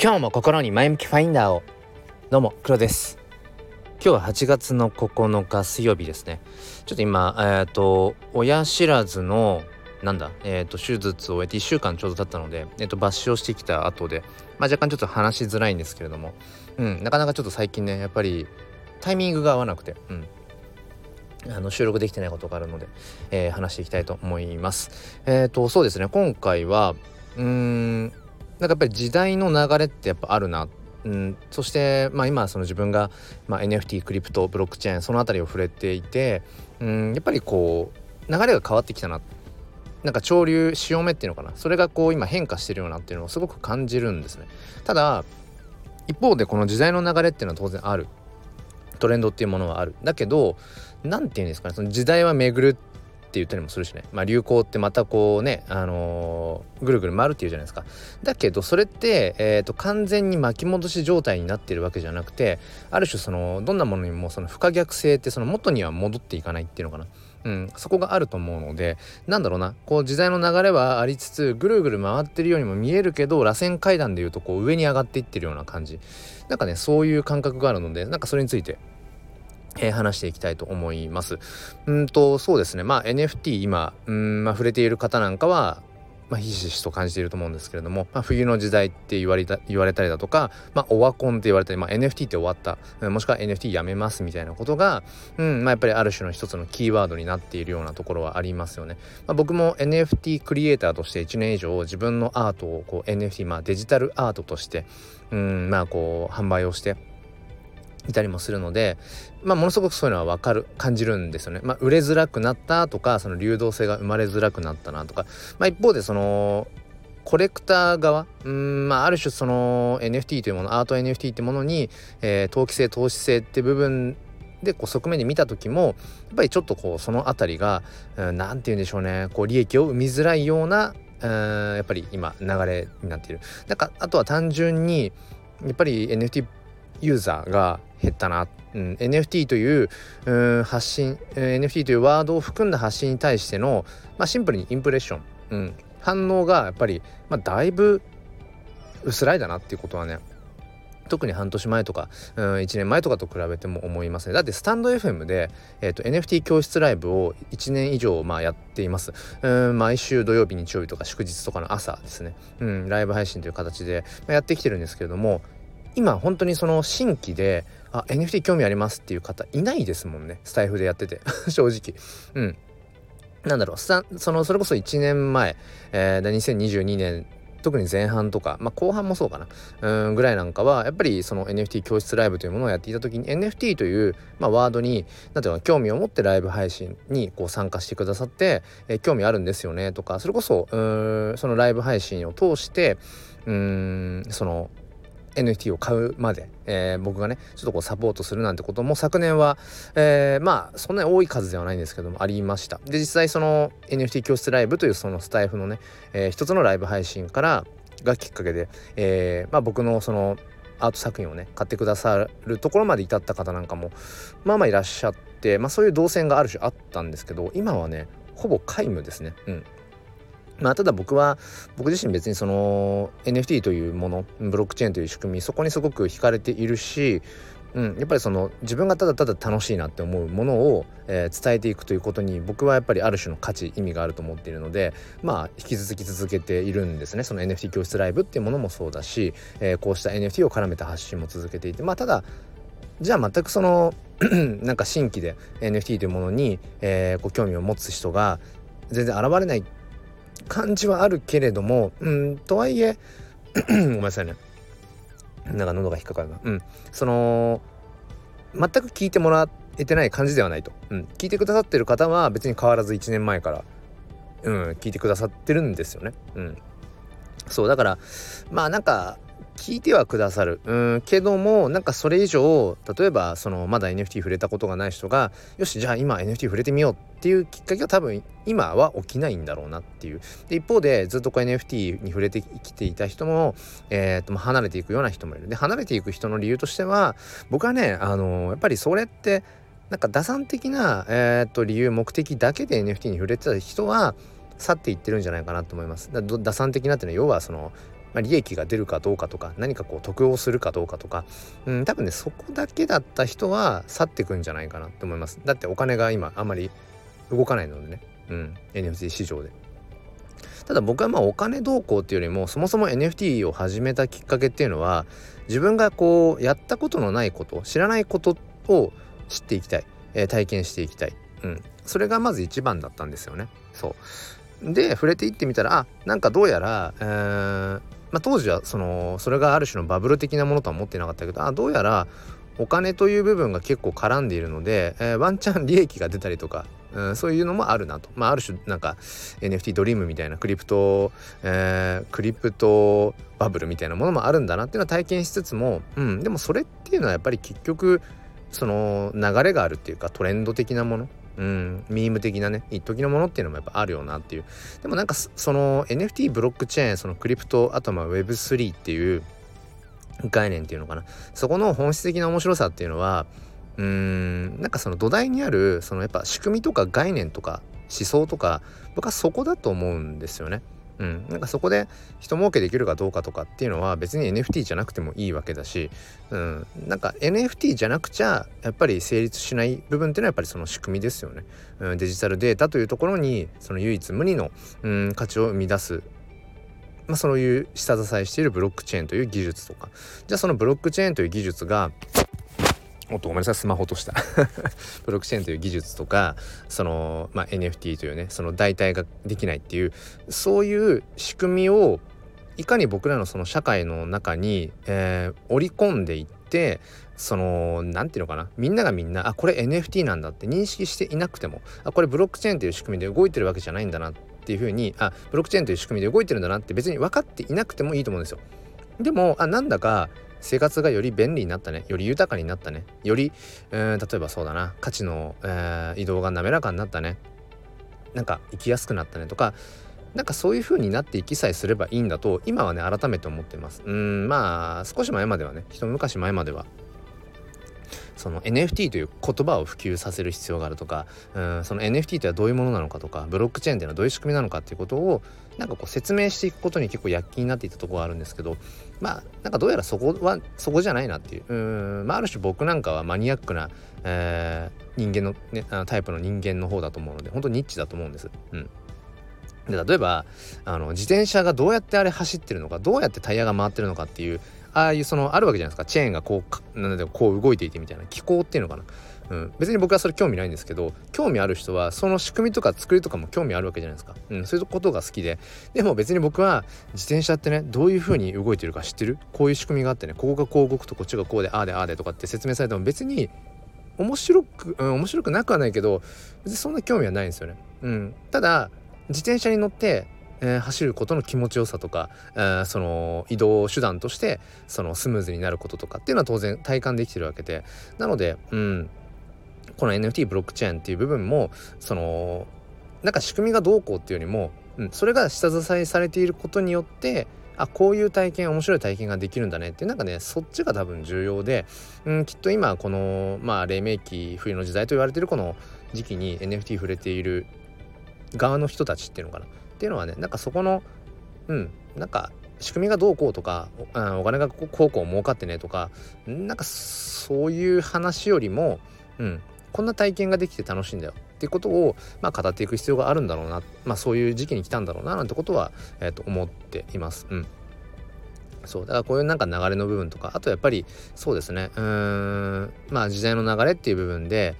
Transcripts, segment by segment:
今日も心に前向きファインダーを。どうも黒です。今日は8月の9日水曜日ですね。ちょっと今えっ、ー、と親知らずのなんだえっ、ー、と手術を終えて1週間ちょうど経ったのでえっ、ー、と抜歯をしてきた後でまあ若干ちょっと話しづらいんですけれども。うんなかなかちょっと最近ねやっぱりタイミングが合わなくてうん。あの収録できてないことがあるので、えー、話していきたいと思います。えっ、ー、とそうですね今回はうーんなんかやっぱり時代の流れってやっぱあるな。うん、そして、まあ、今その自分が、まあ、NFT クリプトブロックチェーンその辺りを触れていて、うん、やっぱりこう流れが変わってきたな。なんか潮流潮目っていうのかな。それがこう今変化してるようなっていうのをすごく感じるんですね。ただ一方でこの時代の流れっていうのは当然ある。トレンドっていうものはある。だけど何て言うんですかね。その時代は巡るって言ったりもするしね、まあ、流行ってまたこうね、あのー、ぐるぐる回るっていうじゃないですか。だけどそれって、えーと、完全に巻き戻し状態になってるわけじゃなくてある種そのどんなものにもその不可逆性ってその元には戻っていかないっていうのかな。うん、そこがあると思うのでなんだろうな。こう時代の流れはありつつぐるぐる回ってるようにも見えるけど螺旋階段でいうとこう上に上がっていってるような感じ。なんかねそういう感覚があるのでなんかそれについてえー、話していきたいと思います。うんとそうですねまあ NFT 今うん、まあ、触れている方なんかはまあ、ひしひしと感じていると思うんですけれども、まあ、冬の時代って言われた言われたりだとか、まあ、オワコンって言われたり、まあ、NFT って終わったもしくは NFT やめますみたいなことが、うんまあ、やっぱりある種の一つのキーワードになっているようなところはありますよね。まあ、僕も NFT クリエイターとして1年以上自分のアートをこう NFT、まあ、デジタルアートとして、うんまあ、こう販売をしていたりもするので、まあ、ものすごくそういうのは分かる感じるんですよね。まあ、売れづらくなったとかその流動性が生まれづらくなったなとか、まあ、一方でそのコレクター側うん、まあ、ある種その NFT というものアート NFT ってものに、えー、投機性投資性って部分でこう側面で見た時もやっぱりちょっとこうその辺りが何、うん、て言うんでしょうねこう利益を生みづらいようなうんやっぱり今流れになっている。なんかあとは単純にやっぱり NFT ユーザーが減ったな、うん、NFT というう発信、NFT というワードを含んだ発信に対しての、まあ、シンプルにインプレッション、うん、反応がやっぱり、まあ、だいぶ薄らいだなっていうことはね特に半年前とか、うん、1年前とかと比べても思いますね。だってスタンド FM で、えーと、NFT 教室ライブを1年以上まあやっています。うん、毎週土曜日日曜日とか祝日とかの朝ですね、うん、ライブ配信という形でやってきてるんですけれども今本当にその新規であ NFT 興味ありますっていう方いないですもんね。スタイフでやってて。正直。うん。なんだろう。そのそれこそ1年前、えー、2022年特に前半とか、まあ、後半もそうかな。うんぐらいなんかはやっぱりその NFT 教室ライブというものをやっていた時に NFT という、まあ、ワードに何ていうか興味を持ってライブ配信にこう参加してくださって、えー、興味あるんですよねとかそれこそうんそのライブ配信を通してうんその NFT を買うまで、えー、僕がねちょっとこうサポートするなんてことも昨年は、えー、まあそんなに多い数ではないんですけどもありましたで実際その NFT 教室ライブというそのスタイフのね、えー、一つのライブ配信からがきっかけで、えーまあ、僕のそのアート作品をね買ってくださるところまで至った方なんかもまあまあいらっしゃって、まあ、そういう動線がある種あったんですけど今はねほぼ皆無ですね。うんまあ、ただ僕は僕自身別にその NFT というものブロックチェーンという仕組みそこにすごく惹かれているし、うん、やっぱりその自分がただただ楽しいなって思うものを、えー、伝えていくということに僕はやっぱりある種の価値意味があると思っているのでまあ引き続き続けているんですね。その NFT 教室ライブっていうものもそうだし、えー、こうした NFT を絡めた発信も続けていてまあただじゃあ全くその なんか新規で NFT というものに、えー、こう興味を持つ人が全然現れない感じはあるけれどもうんとはいえ ごめんなさいね。なんか喉が引っかかるな。うん。その全く聞いてもらえてない感じではないと、うん、聞いてくださってる方は別に変わらず1年前からうん聞いてくださってるんですよね。うん。そうだからまあなんか聞いてはくださる。うんけどもなんかそれ以上例えばそのまだ NFT 触れたことがない人がよしじゃあ今 NFT 触れてみようっていうきっかけは多分今は起きないんだろうなっていう。で一方でずっとこう NFT に触れてきていた人も、えー、と離れていくような人もいる。で離れていく人の理由としては僕はねあの、やっぱりそれってなんか打算的な、えー、と理由目的だけで NFT に触れてた人は去っていってるんじゃないかなと思います。だ打算的なっていうのは要はそのまあ、利益が出るかどうかとか何かこう得をするかどうかとか、うん、多分ねそこだけだった人は去ってくんじゃないかなと思います。だってお金が今あんまり動かないのでね、うん、NFT 市場で。ただ僕はまあお金動向っていうよりもそもそも NFT を始めたきっかけっていうのは自分がこうやったことのないこと知らないことを知っていきたい、えー、体験していきたい、うん、それがまず一番だったんですよね。そう。で触れていってみたらあなんかどうやら、えーまあ、当時はそのそれがある種のバブル的なものとは思ってなかったけどあどうやらお金という部分が結構絡んでいるので、えー、ワンチャン利益が出たりとかうん、そういうのもあるなと。まあ、ある種なんか NFT ドリームみたいなクリプト、えー、クリプトバブルみたいなものもあるんだなっていうのは体験しつつも、うん、でもそれっていうのはやっぱり結局その流れがあるっていうかトレンド的なもの、うん、ミーム的なね一時のものっていうのもやっぱあるよなっていう。でもなんかその NFT ブロックチェーンそのクリプトあとまあ Web3 っていう概念っていうのかな。そこの本質的な面白さっていうのはうーんなんかその土台にあるそのやっぱ仕組みとか概念とか思想とか僕はそこだと思うんですよね。うん、なんかそこで人儲けできるかどうかとかっていうのは別に NFT じゃなくてもいいわけだし、うん、なんか NFT じゃなくちゃやっぱり成立しない部分っていうのはやっぱりその仕組みですよね、うん、デジタルデータというところにその唯一無二の、うん、価値を生み出す。まあ、そういう下支えしているブロックチェーンという技術とか。じゃあそのブロックチェーンという技術がおっとごめんなさいスマホとしたブ ロックチェーンという技術とかその、まあ、NFT というねその代替ができないっていうそういう仕組みをいかに僕らのその社会の中に、えー、織り込んでいってその何て言うのかなみんながみんなあこれ NFT なんだって認識していなくてもあこれブロックチェーンという仕組みで動いてるわけじゃないんだなっていうふうにあブロックチェーンという仕組みで動いてるんだなって別に分かっていなくてもいいと思うんですよ。でもあなんだか生活がより便利になったね。より豊かになったね。より、えー、例えばそうだな。価値の、えー、移動が滑らかになったね。なんか生きやすくなったねとか。なんかそういう風になっていきさえすればいいんだと今はね改めて思ってます。うんまあ少し前まではね。一昔前までは。その NFT という言葉を普及させる必要があるとかうんその NFT とはどういうものなのかとかブロックチェーンというのはどういう仕組みなのかっていうことをなんかこう説明していくことに結構躍起になっていたところがあるんですけどまあなんかどうやらそこはそこじゃないなっていううんまあある種僕なんかはマニアックな、えー、人間の,、ね、あのタイプの人間の方だと思うので本当ニッチだと思うんです。うんで例えばあの自転車がどうやってあれ走ってるのかどうやってタイヤが回ってるのかっていうああいうそのあるわけじゃないですか。チェーンがこうなんでこう動いていてみたいな。機構っていうのかな、うん、別に僕はそれ興味ないんですけど興味ある人はその仕組みとか作りとかも興味あるわけじゃないですか、うん、そういうことが好きで。でも別に僕は自転車ってねどういう風に動いてるか知ってる？こういう仕組みがあってねここがこう動くとこっちがこうでああでああでとかって説明されても別に面白く、うん、面白くなくはないけど別にそんな興味はないんですよね、うん、ただ自転車に乗ってえー、走ることの気持ちよさとか、えー、その移動手段としてそのスムーズになることとかっていうのは当然体感できてるわけで。なので、うん、この NFT ブロックチェーンっていう部分もそのなんか仕組みがどうこうっていうよりも、うん、それが下支えされていることによってあこういう体験面白い体験ができるんだねってなんかねそっちが多分重要で、うん、きっと今このまあ黎明期冬の時代と言われてるこの時期に NFT 触れている側の人たちっていうのかな。っていうのはねなんかそこのうんなんか仕組みがどうこうとか、うん、お金がこうこう儲かってねとかなんかそういう話よりも、うん、こんな体験ができて楽しいんだよ。っていうことを、まあ、語っていく必要があるんだろうな、まあ、そういう時期に来たんだろうななんてことは、えー、と思っています。うん。そう。だからこういうなんか流れの部分とかあとやっぱりそうですね。うーん。まあ時代の流れっていう部分で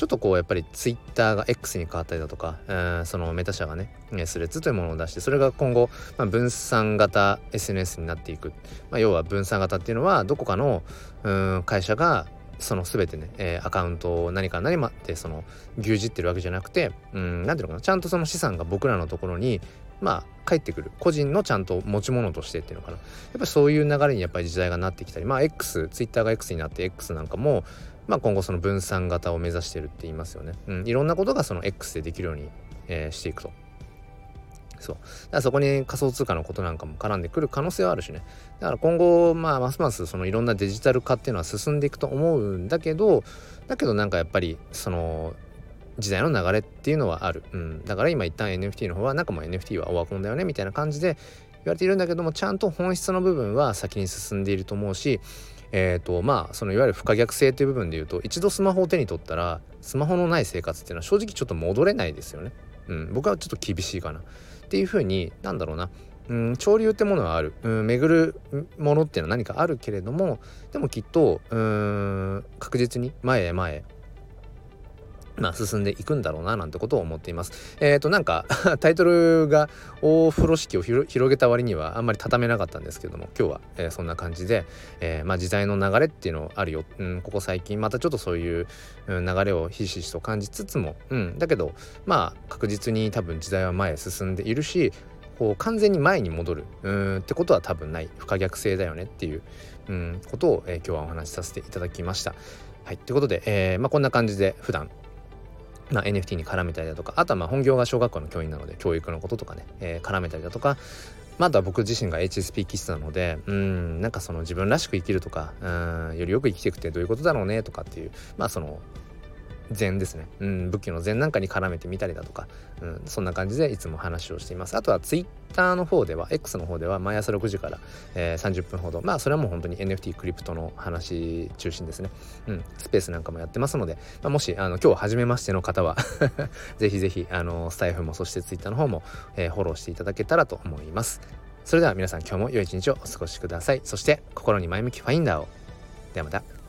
ちょっとこうやっぱりツイッターが X に変わったりだとか、えー、そのメタ社がねスレッズというものを出してそれが今後、まあ、分散型 SNS になっていく、まあ、要は分散型っていうのはどこかのうん会社がその全てね、えー、アカウントを何か何までその牛耳ってるわけじゃなくてうん何ていうのかなちゃんとその資産が僕らのところにまあ返ってくる個人のちゃんと持ち物としてっていうのかなやっぱりそういう流れにやっぱり時代がなってきたりまあ X ツイッターが X になって X なんかもまあ、今後その分散型を目指してるって言いますよね。うん、いろんなことがその X でできるように、えー、していくと。そう。だからそこに仮想通貨のことなんかも絡んでくる可能性はあるしね。だから今後、まあ、ますますそのいろんなデジタル化っていうのは進んでいくと思うんだけど、だけどなんかやっぱり、その、時代の流れっていうのはある。うん。だから今一旦 NFT の方は、なんかもう NFT はオワコンだよね、みたいな感じで言、われているんだけどもちゃんと本質の部分は先に進んでいると思うしえーとまあそのいわゆる不可逆性という部分で言うと一度スマホを手に取ったらスマホのない生活っていうのは正直ちょっと戻れないですよね。うん、僕はちょっと厳しいかな。っていうふうになんだろうな。うん。潮流ってものはある、うん、巡るものっていうのは何かあるけれどもでもきっとうん。確実に前へ前へまあ、進んでいくんだろうななんてことを思っています。えっ、ー、となんか タイトルが大風呂敷を広げた割にはあんまり畳めなかったんですけども今日は、えー、そんな感じで、えー、まあ、時代の流れっていうのあるよ、うん、ここ最近またちょっとそういう、流れをひしひしと感じつつも、うん、だけどまあ確実に多分時代は前へ進んでいるしこう完全に前に戻るうんってことは多分ない不可逆性だよねっていう、うん、ことを、えー、今日はお話しさせていただきました。はい、ということで、えーまあ、こんな感じで普段まあ、NFT に絡めたりだとかあとはまあ本業が小学校の教員なので教育のこととかね、えー、絡めたりだとかまあ、とは僕自身が HSP 気質なのでうんなんかその自分らしく生きるとかうんよりよく生きていくってどういうことだろうねとかっていうまあその禅ですね、うん、仏教の禅なんかに絡めてみたりだとか、うん、そんな感じでいつも話をしています。あとはツイッターの方では X の方では毎朝6時から、えー、30分ほど。まあそれはもう本当に NFT クリプトの話中心ですね、うん、スペースなんかもやってますので、まあ、もしあの今日初めましての方は ぜひぜひあのスタイフもそしてツイッターの方も、えー、フォローしていただけたらと思います。それでは皆さん今日も良い一日をお過ごしください。そして心に前向きファインダーを。ではまた。